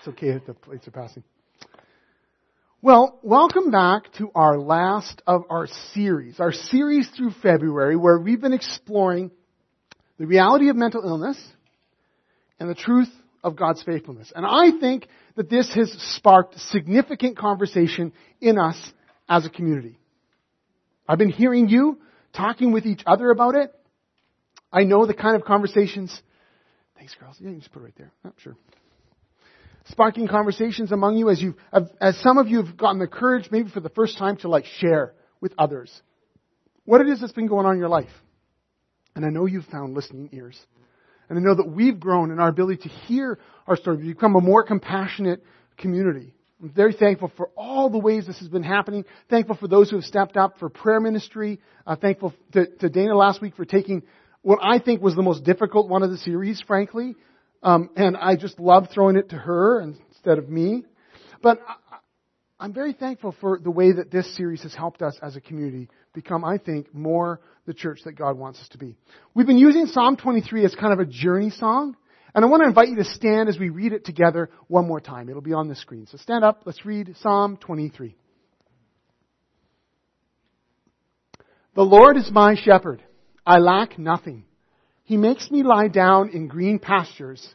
It's okay if the plates are passing. Well, welcome back to our last of our series, our series through February where we've been exploring the reality of mental illness and the truth of God's faithfulness. And I think that this has sparked significant conversation in us as a community. I've been hearing you talking with each other about it. I know the kind of conversations. Thanks, girls. Yeah, you can just put it right there. Oh, sure sparking conversations among you as you as some of you have gotten the courage maybe for the first time to like share with others what it is that's been going on in your life. And I know you've found listening ears. And I know that we've grown in our ability to hear our story. We've become a more compassionate community. I'm very thankful for all the ways this has been happening. Thankful for those who have stepped up for prayer ministry. Uh, thankful to, to Dana last week for taking what I think was the most difficult one of the series, frankly, um, and I just love throwing it to her instead of me. But I'm very thankful for the way that this series has helped us as a community become, I think, more the church that God wants us to be. We've been using Psalm 23 as kind of a journey song. And I want to invite you to stand as we read it together one more time. It'll be on the screen. So stand up. Let's read Psalm 23. The Lord is my shepherd. I lack nothing. He makes me lie down in green pastures.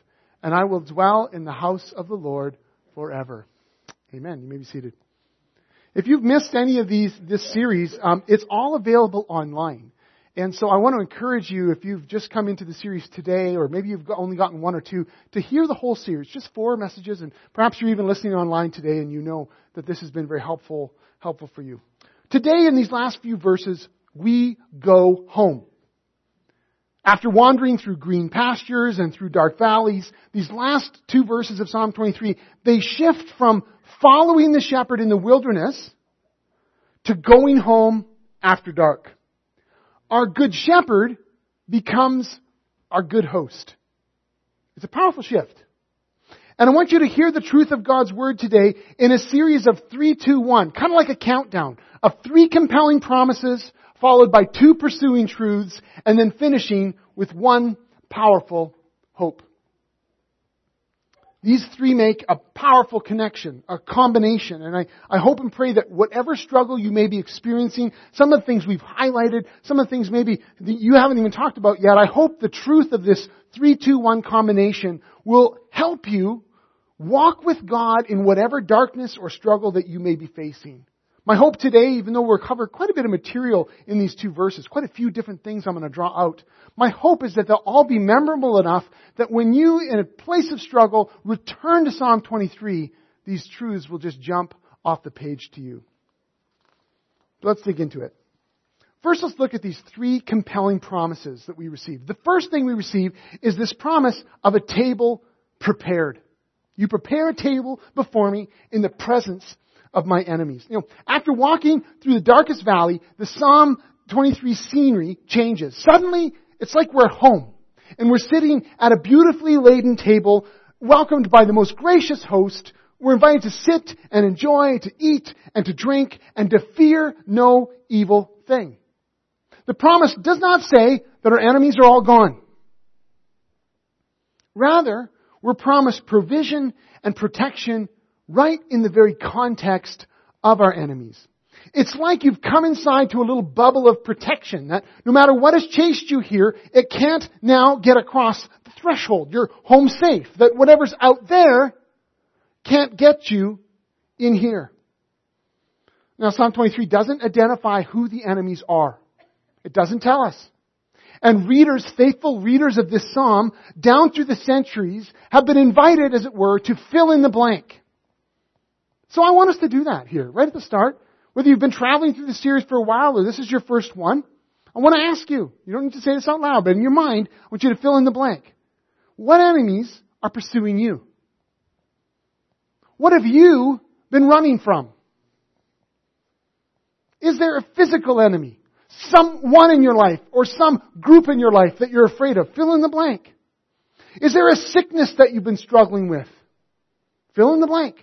and I will dwell in the house of the Lord forever. Amen. You may be seated. If you've missed any of these, this series, um, it's all available online. And so I want to encourage you, if you've just come into the series today, or maybe you've only gotten one or two, to hear the whole series, just four messages, and perhaps you're even listening online today and you know that this has been very helpful, helpful for you. Today, in these last few verses, we go home. After wandering through green pastures and through dark valleys, these last two verses of Psalm 23, they shift from following the shepherd in the wilderness to going home after dark. Our good shepherd becomes our good host. It's a powerful shift. And I want you to hear the truth of God's Word today in a series of three, two, one, kind of like a countdown of three compelling promises followed by two pursuing truths, and then finishing with one powerful hope. These three make a powerful connection, a combination, and I, I hope and pray that whatever struggle you may be experiencing, some of the things we've highlighted, some of the things maybe you haven't even talked about yet, I hope the truth of this 3-2-1 combination will help you walk with God in whatever darkness or struggle that you may be facing. My hope today, even though we're covered quite a bit of material in these two verses, quite a few different things I'm going to draw out, my hope is that they'll all be memorable enough that when you, in a place of struggle, return to Psalm 23, these truths will just jump off the page to you. Let's dig into it. First, let's look at these three compelling promises that we receive. The first thing we receive is this promise of a table prepared. You prepare a table before me in the presence of my enemies. You know, after walking through the darkest valley, the Psalm 23 scenery changes. Suddenly, it's like we're home. And we're sitting at a beautifully laden table, welcomed by the most gracious host. We're invited to sit and enjoy, to eat and to drink, and to fear no evil thing. The promise does not say that our enemies are all gone. Rather, we're promised provision and protection right in the very context of our enemies. It's like you've come inside to a little bubble of protection that no matter what has chased you here, it can't now get across the threshold. You're home safe. That whatever's out there can't get you in here. Now Psalm 23 doesn't identify who the enemies are. It doesn't tell us. And readers, faithful readers of this psalm, down through the centuries, have been invited, as it were, to fill in the blank. So I want us to do that here, right at the start. Whether you've been traveling through the series for a while or this is your first one, I want to ask you, you don't need to say this out loud, but in your mind, I want you to fill in the blank. What enemies are pursuing you? What have you been running from? Is there a physical enemy? Someone in your life or some group in your life that you're afraid of? Fill in the blank. Is there a sickness that you've been struggling with? Fill in the blank.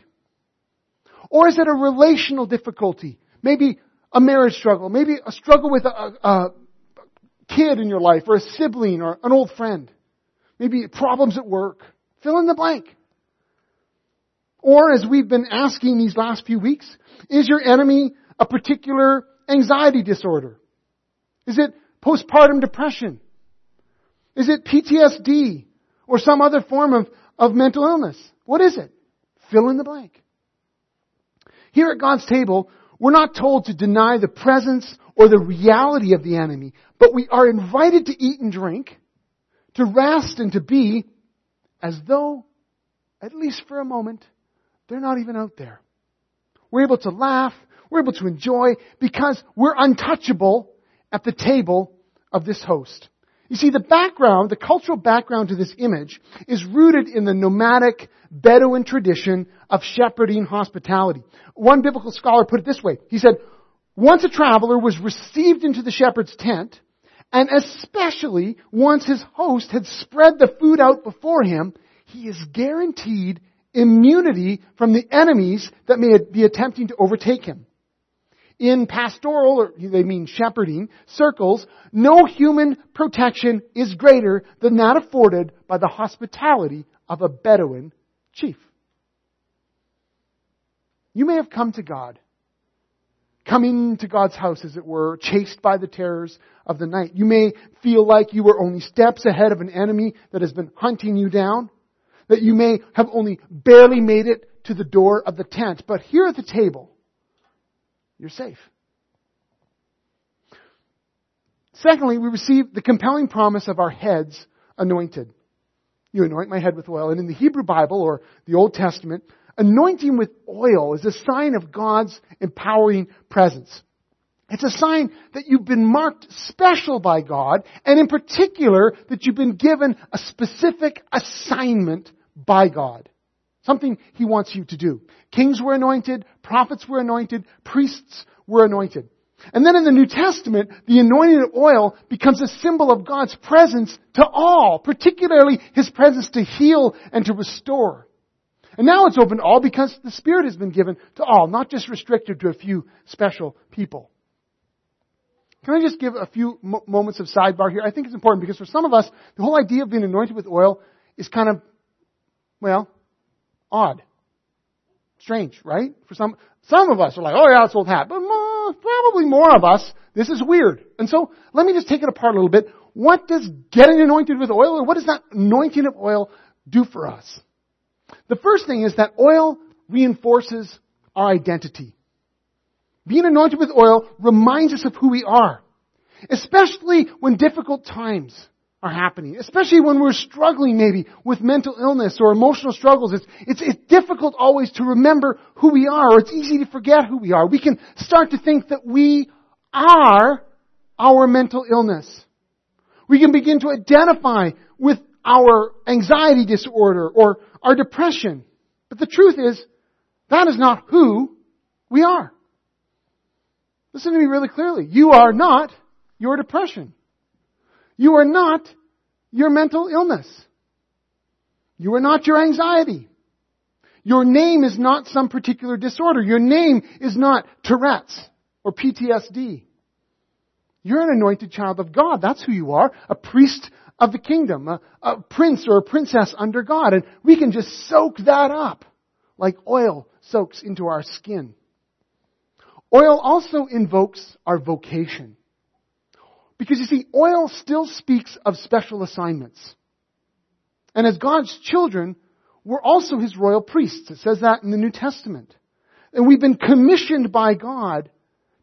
Or is it a relational difficulty? Maybe a marriage struggle, maybe a struggle with a, a, kid in your life or a sibling or an old friend. Maybe problems at work. Fill in the blank. Or as we've been asking these last few weeks, is your enemy a particular anxiety disorder? Is it postpartum depression? Is it PTSD or some other form of, of mental illness? What is it? Fill in the blank. Here at God's table, we're not told to deny the presence or the reality of the enemy, but we are invited to eat and drink, to rest and to be as though, at least for a moment, they're not even out there. We're able to laugh, we're able to enjoy because we're untouchable at the table of this host. You see, the background, the cultural background to this image is rooted in the nomadic Bedouin tradition of shepherding hospitality. One biblical scholar put it this way. He said, once a traveler was received into the shepherd's tent, and especially once his host had spread the food out before him, he is guaranteed immunity from the enemies that may be attempting to overtake him. In pastoral, or they mean shepherding, circles, no human protection is greater than that afforded by the hospitality of a Bedouin chief. You may have come to God, coming to God's house, as it were, chased by the terrors of the night. You may feel like you were only steps ahead of an enemy that has been hunting you down, that you may have only barely made it to the door of the tent. But here at the table, you're safe. Secondly, we receive the compelling promise of our heads anointed. You anoint my head with oil. And in the Hebrew Bible or the Old Testament, anointing with oil is a sign of God's empowering presence. It's a sign that you've been marked special by God, and in particular, that you've been given a specific assignment by God. Something He wants you to do. Kings were anointed, prophets were anointed, priests were anointed. And then in the New Testament, the anointing of oil becomes a symbol of God's presence to all, particularly His presence to heal and to restore. And now it's open to all because the Spirit has been given to all, not just restricted to a few special people. Can I just give a few moments of sidebar here? I think it's important because for some of us, the whole idea of being anointed with oil is kind of, well, odd. Strange, right? For some, some of us are like, oh yeah, it's old hat. But more, probably more of us, this is weird. And so, let me just take it apart a little bit. What does getting anointed with oil, or what does that anointing of oil do for us? The first thing is that oil reinforces our identity. Being anointed with oil reminds us of who we are. Especially when difficult times are happening, especially when we're struggling maybe with mental illness or emotional struggles. It's, it's, it's difficult always to remember who we are, or it's easy to forget who we are. We can start to think that we are our mental illness. We can begin to identify with our anxiety disorder or our depression. But the truth is, that is not who we are. Listen to me really clearly. You are not your depression. You are not your mental illness. You are not your anxiety. Your name is not some particular disorder. Your name is not Tourette's or PTSD. You're an anointed child of God. That's who you are. A priest of the kingdom. A, a prince or a princess under God. And we can just soak that up like oil soaks into our skin. Oil also invokes our vocation. Because you see, oil still speaks of special assignments. And as God's children, we're also His royal priests. It says that in the New Testament. And we've been commissioned by God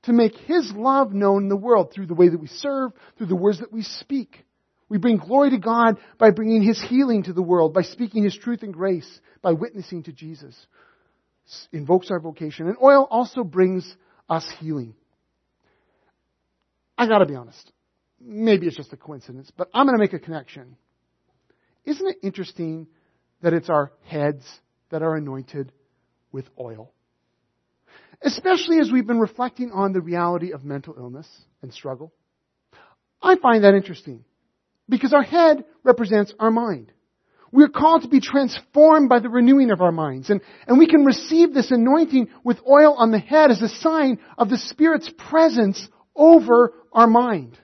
to make His love known in the world through the way that we serve, through the words that we speak. We bring glory to God by bringing His healing to the world, by speaking His truth and grace, by witnessing to Jesus. Invokes our vocation. And oil also brings us healing. I gotta be honest maybe it's just a coincidence, but I'm going to make a connection. Isn't it interesting that it's our heads that are anointed with oil. Especially as we've been reflecting on the reality of mental illness and struggle. I find that interesting because our head represents our mind. We're called to be transformed by the renewing of our minds. And, and we can receive this anointing with oil on the head as a sign of the Spirit's presence over our mind.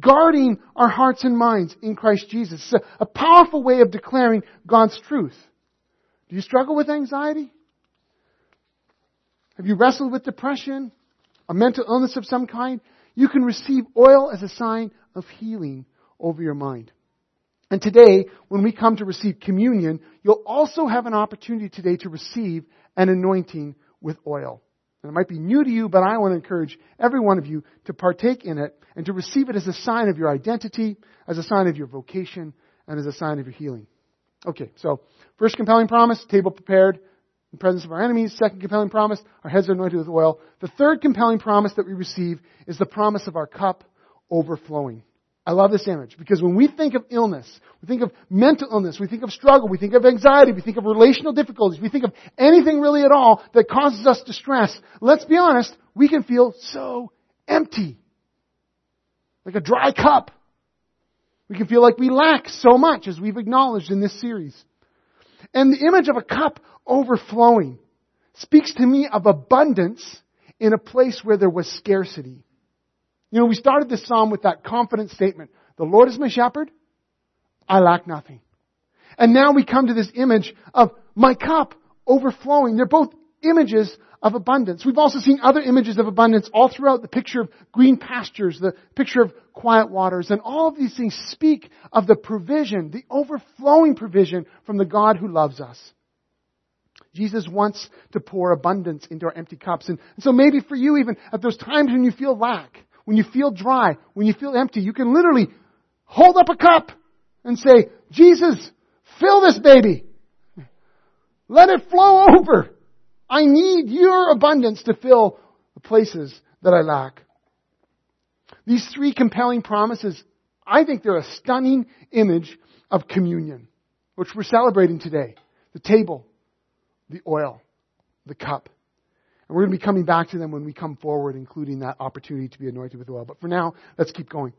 Guarding our hearts and minds in Christ Jesus. It's a, a powerful way of declaring God's truth. Do you struggle with anxiety? Have you wrestled with depression? A mental illness of some kind? You can receive oil as a sign of healing over your mind. And today, when we come to receive communion, you'll also have an opportunity today to receive an anointing with oil. And it might be new to you, but I want to encourage every one of you to partake in it and to receive it as a sign of your identity, as a sign of your vocation, and as a sign of your healing. Okay, so first compelling promise, table prepared in presence of our enemies. Second compelling promise, our heads are anointed with oil. The third compelling promise that we receive is the promise of our cup overflowing. I love this image because when we think of illness, we think of mental illness, we think of struggle, we think of anxiety, we think of relational difficulties, we think of anything really at all that causes us distress. Let's be honest, we can feel so empty. Like a dry cup. We can feel like we lack so much as we've acknowledged in this series. And the image of a cup overflowing speaks to me of abundance in a place where there was scarcity. You know, we started this psalm with that confident statement. The Lord is my shepherd. I lack nothing. And now we come to this image of my cup overflowing. They're both images of abundance. We've also seen other images of abundance all throughout the picture of green pastures, the picture of quiet waters, and all of these things speak of the provision, the overflowing provision from the God who loves us. Jesus wants to pour abundance into our empty cups. And so maybe for you even at those times when you feel lack, when you feel dry, when you feel empty, you can literally hold up a cup and say, Jesus, fill this baby. Let it flow over. I need your abundance to fill the places that I lack. These three compelling promises, I think they're a stunning image of communion, which we're celebrating today. The table, the oil, the cup. And we're going to be coming back to them when we come forward, including that opportunity to be anointed with oil. But for now, let's keep going.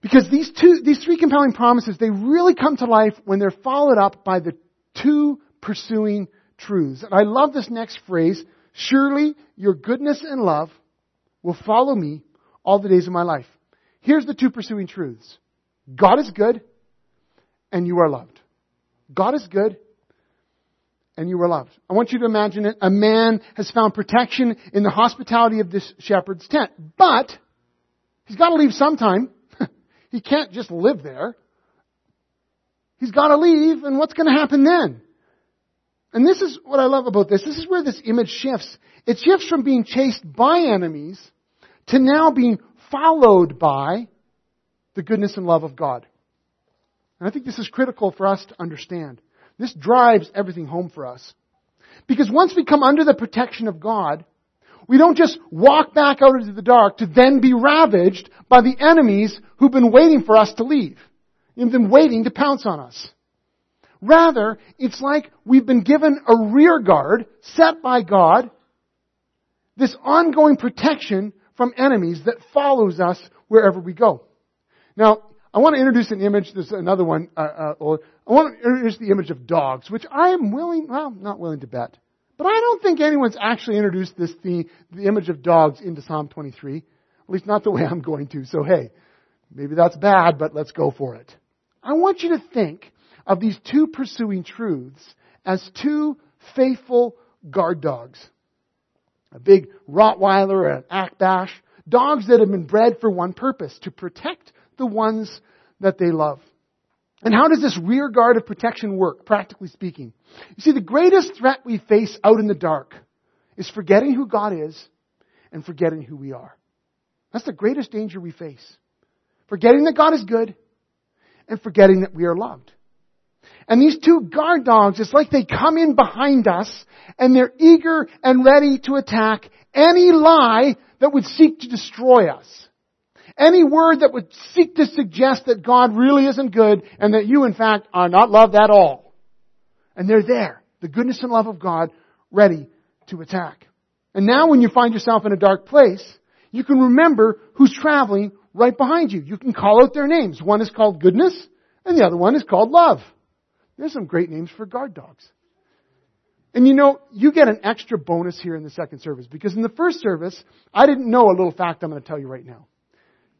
Because these two, these three compelling promises, they really come to life when they're followed up by the two pursuing truths. And I love this next phrase, surely your goodness and love will follow me all the days of my life. Here's the two pursuing truths. God is good and you are loved. God is good and you were loved. I want you to imagine it. A man has found protection in the hospitality of this shepherd's tent. But, he's got to leave sometime. he can't just live there. He's got to leave, and what's going to happen then? And this is what I love about this. This is where this image shifts. It shifts from being chased by enemies to now being followed by the goodness and love of God. And I think this is critical for us to understand. This drives everything home for us. Because once we come under the protection of God, we don't just walk back out into the dark to then be ravaged by the enemies who've been waiting for us to leave. You've been waiting to pounce on us. Rather, it's like we've been given a rear guard set by God, this ongoing protection from enemies that follows us wherever we go. Now, I want to introduce an image. There's another one. Uh, uh, I want to introduce the image of dogs, which I am willing, well, not willing to bet, but I don't think anyone's actually introduced this the, the image of dogs into Psalm 23. At least not the way I'm going to. So hey, maybe that's bad, but let's go for it. I want you to think of these two pursuing truths as two faithful guard dogs. A big Rottweiler, an Akbash, dogs that have been bred for one purpose, to protect the ones that they love. And how does this rear guard of protection work, practically speaking? You see, the greatest threat we face out in the dark is forgetting who God is and forgetting who we are. That's the greatest danger we face. Forgetting that God is good and forgetting that we are loved. And these two guard dogs, it's like they come in behind us and they're eager and ready to attack any lie that would seek to destroy us. Any word that would seek to suggest that God really isn't good and that you in fact are not loved at all. And they're there. The goodness and love of God ready to attack. And now when you find yourself in a dark place, you can remember who's traveling right behind you. You can call out their names. One is called goodness, and the other one is called love. There's some great names for guard dogs. And you know, you get an extra bonus here in the second service because in the first service, I didn't know a little fact I'm going to tell you right now.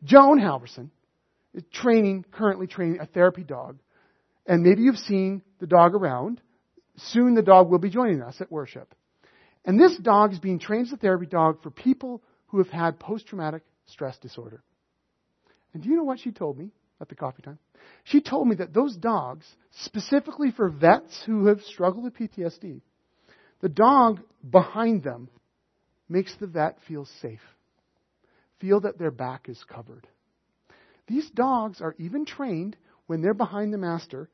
Joan Halverson is training, currently training a therapy dog. And maybe you've seen the dog around. Soon the dog will be joining us at worship. And this dog is being trained as a therapy dog for people who have had post-traumatic stress disorder. And do you know what she told me at the coffee time? She told me that those dogs, specifically for vets who have struggled with PTSD, the dog behind them makes the vet feel safe, feel that their back is covered. These dogs are even trained when they're behind the master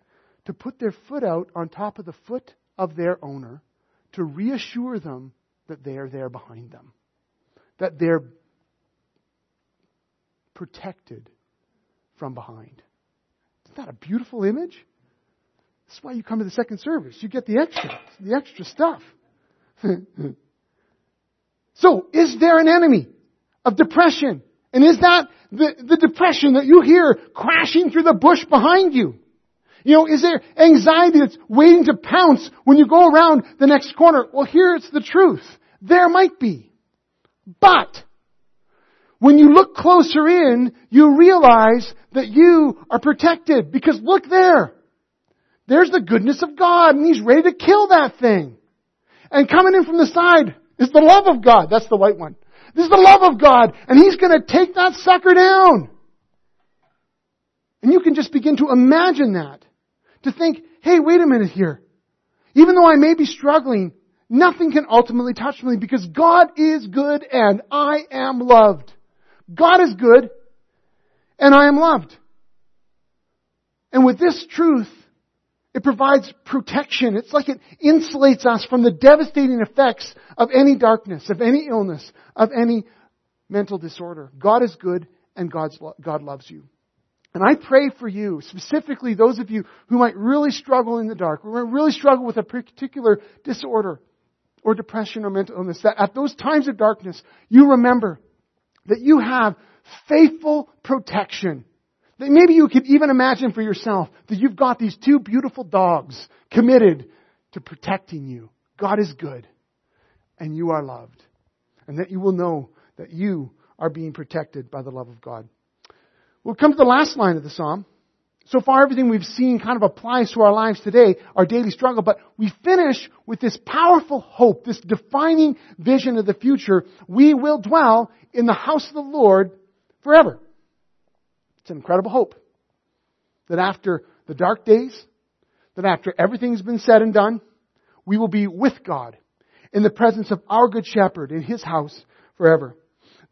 to put their foot out on top of the foot of their owner to reassure them that they are there behind them, that they're protected from behind. Isn't that a beautiful image? That's why you come to the second service. You get the extra, the extra stuff. so, is there an enemy of depression? And is that the, the depression that you hear crashing through the bush behind you? You know, is there anxiety that's waiting to pounce when you go around the next corner? Well, here it's the truth. There might be. But, when you look closer in, you realize that you are protected because look there. There's the goodness of God and He's ready to kill that thing. And coming in from the side is the love of God. That's the white one. This is the love of God, and He's gonna take that sucker down. And you can just begin to imagine that. To think, hey, wait a minute here. Even though I may be struggling, nothing can ultimately touch me because God is good and I am loved. God is good and I am loved. And with this truth, it provides protection. It's like it insulates us from the devastating effects of any darkness, of any illness, of any mental disorder. God is good and God's, God loves you. And I pray for you, specifically those of you who might really struggle in the dark, who might really struggle with a particular disorder or depression or mental illness, that at those times of darkness, you remember that you have faithful protection that maybe you could even imagine for yourself that you've got these two beautiful dogs committed to protecting you. God is good and you are loved. And that you will know that you are being protected by the love of God. We'll come to the last line of the psalm. So far, everything we've seen kind of applies to our lives today, our daily struggle, but we finish with this powerful hope, this defining vision of the future. We will dwell in the house of the Lord forever. It's an incredible hope. That after the dark days, that after everything's been said and done, we will be with God in the presence of our good shepherd in his house forever.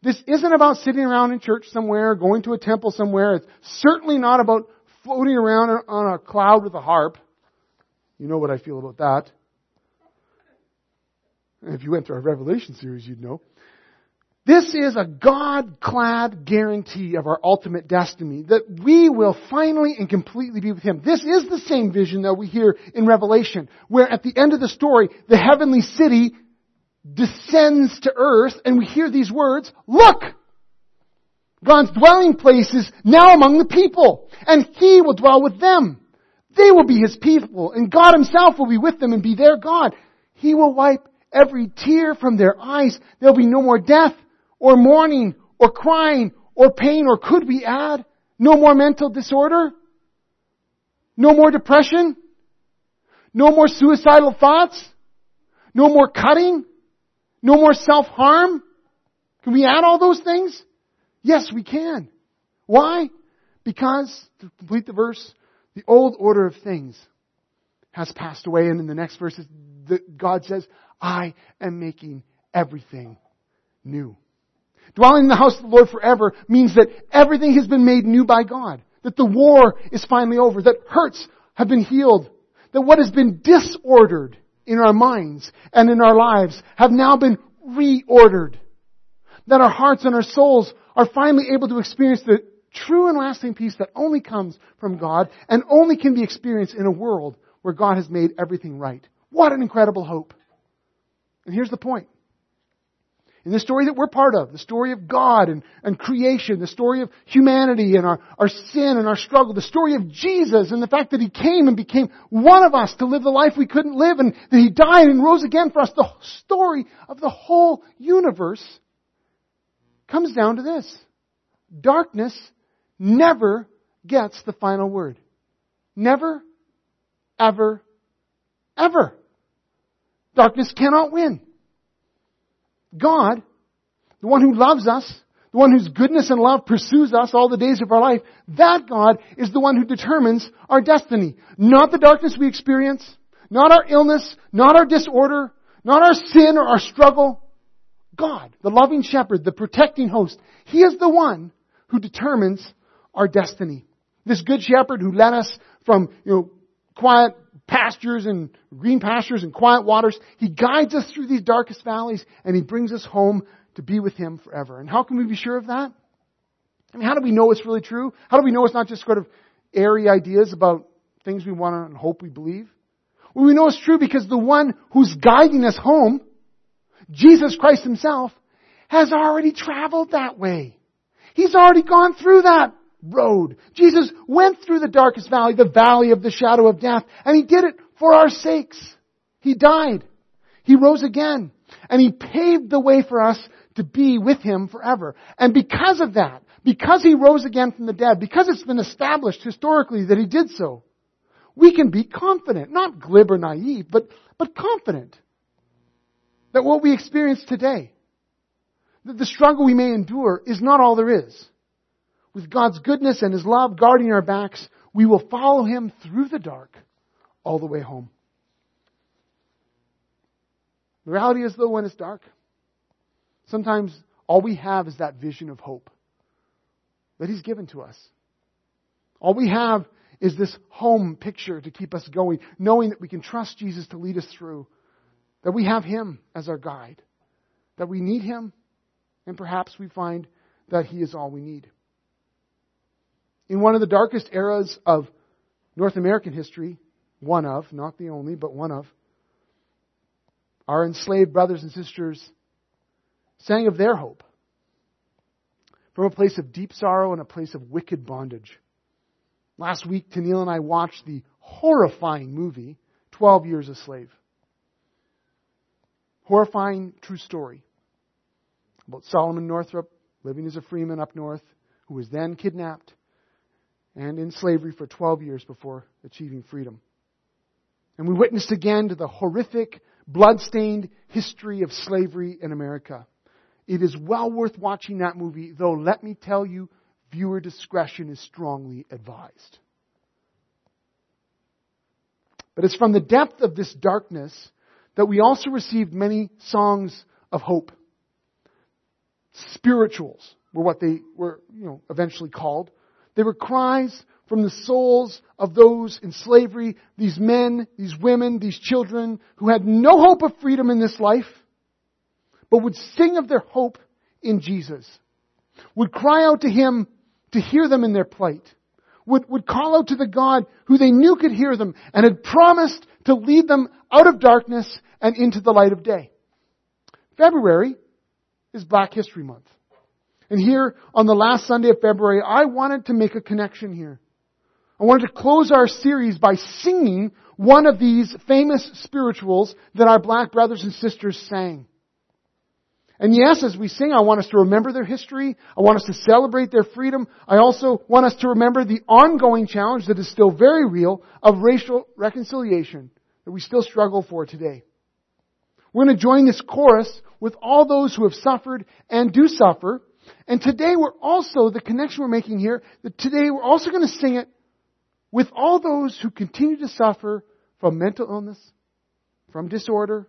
This isn't about sitting around in church somewhere, going to a temple somewhere. It's certainly not about floating around on a cloud with a harp. You know what I feel about that. If you went through our Revelation series, you'd know. This is a God-clad guarantee of our ultimate destiny, that we will finally and completely be with Him. This is the same vision that we hear in Revelation, where at the end of the story, the heavenly city descends to earth, and we hear these words, Look! God's dwelling place is now among the people, and He will dwell with them. They will be His people, and God Himself will be with them and be their God. He will wipe every tear from their eyes. There'll be no more death, or mourning or crying or pain or could we add no more mental disorder? No more depression? No more suicidal thoughts? No more cutting? No more self-harm? Can we add all those things? Yes, we can. Why? Because, to complete the verse, the old order of things has passed away and in the next verse God says, I am making everything new. Dwelling in the house of the Lord forever means that everything has been made new by God. That the war is finally over. That hurts have been healed. That what has been disordered in our minds and in our lives have now been reordered. That our hearts and our souls are finally able to experience the true and lasting peace that only comes from God and only can be experienced in a world where God has made everything right. What an incredible hope. And here's the point. In the story that we're part of, the story of God and, and creation, the story of humanity and our, our sin and our struggle, the story of Jesus and the fact that He came and became one of us to live the life we couldn't live and that He died and rose again for us, the story of the whole universe comes down to this. Darkness never gets the final word. Never, ever, ever. Darkness cannot win. God, the one who loves us, the one whose goodness and love pursues us all the days of our life, that God is the one who determines our destiny. Not the darkness we experience, not our illness, not our disorder, not our sin or our struggle. God, the loving shepherd, the protecting host, He is the one who determines our destiny. This good shepherd who led us from, you know, quiet pastures and green pastures and quiet waters. He guides us through these darkest valleys and He brings us home to be with Him forever. And how can we be sure of that? I mean, how do we know it's really true? How do we know it's not just sort of airy ideas about things we want and hope we believe? Well, we know it's true because the one who's guiding us home, Jesus Christ Himself, has already traveled that way. He's already gone through that road. Jesus went through the darkest valley, the valley of the shadow of death, and He did it for our sakes. He died. He rose again. And He paved the way for us to be with Him forever. And because of that, because He rose again from the dead, because it's been established historically that He did so, we can be confident, not glib or naive, but, but confident that what we experience today, that the struggle we may endure is not all there is with God's goodness and His love guarding our backs, we will follow Him through the dark all the way home. The reality is, though, when it's dark, sometimes all we have is that vision of hope that He's given to us. All we have is this home picture to keep us going, knowing that we can trust Jesus to lead us through, that we have Him as our guide, that we need Him, and perhaps we find that He is all we need. In one of the darkest eras of North American history, one of, not the only, but one of, our enslaved brothers and sisters sang of their hope from a place of deep sorrow and a place of wicked bondage. Last week, Tennille and I watched the horrifying movie, 12 Years a Slave. Horrifying true story about Solomon Northup living as a freeman up north who was then kidnapped and in slavery for 12 years before achieving freedom. And we witnessed again to the horrific, blood-stained history of slavery in America. It is well worth watching that movie, though let me tell you, viewer discretion is strongly advised. But it's from the depth of this darkness that we also received many songs of hope. Spirituals were what they were, you know, eventually called. They were cries from the souls of those in slavery, these men, these women, these children who had no hope of freedom in this life, but would sing of their hope in Jesus, would cry out to Him to hear them in their plight, would, would call out to the God who they knew could hear them and had promised to lead them out of darkness and into the light of day. February is Black History Month. And here on the last Sunday of February, I wanted to make a connection here. I wanted to close our series by singing one of these famous spirituals that our black brothers and sisters sang. And yes, as we sing, I want us to remember their history. I want us to celebrate their freedom. I also want us to remember the ongoing challenge that is still very real of racial reconciliation that we still struggle for today. We're going to join this chorus with all those who have suffered and do suffer and today we're also, the connection we're making here, that today we're also going to sing it with all those who continue to suffer from mental illness, from disorder,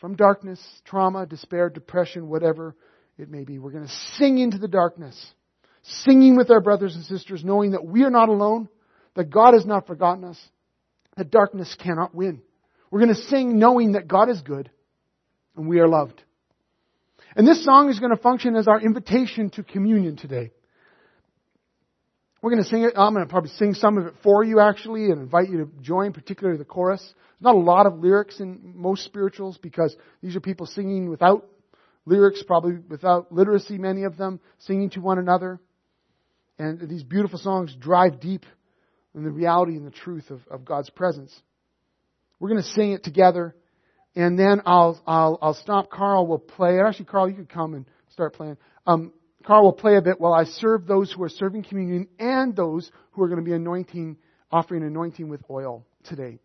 from darkness, trauma, despair, depression, whatever it may be. We're going to sing into the darkness, singing with our brothers and sisters, knowing that we are not alone, that God has not forgotten us, that darkness cannot win. We're going to sing knowing that God is good and we are loved. And this song is going to function as our invitation to communion today. We're going to sing it. I'm going to probably sing some of it for you actually and invite you to join, particularly the chorus. There's not a lot of lyrics in most spirituals because these are people singing without lyrics, probably without literacy, many of them, singing to one another. And these beautiful songs drive deep in the reality and the truth of, of God's presence. We're going to sing it together, and then I'll, I'll, I'll stop. Carl will play. Actually, Carl, you could come and start playing. Um, Carl will play a bit while I serve those who are serving communion and those who are going to be anointing, offering anointing with oil today.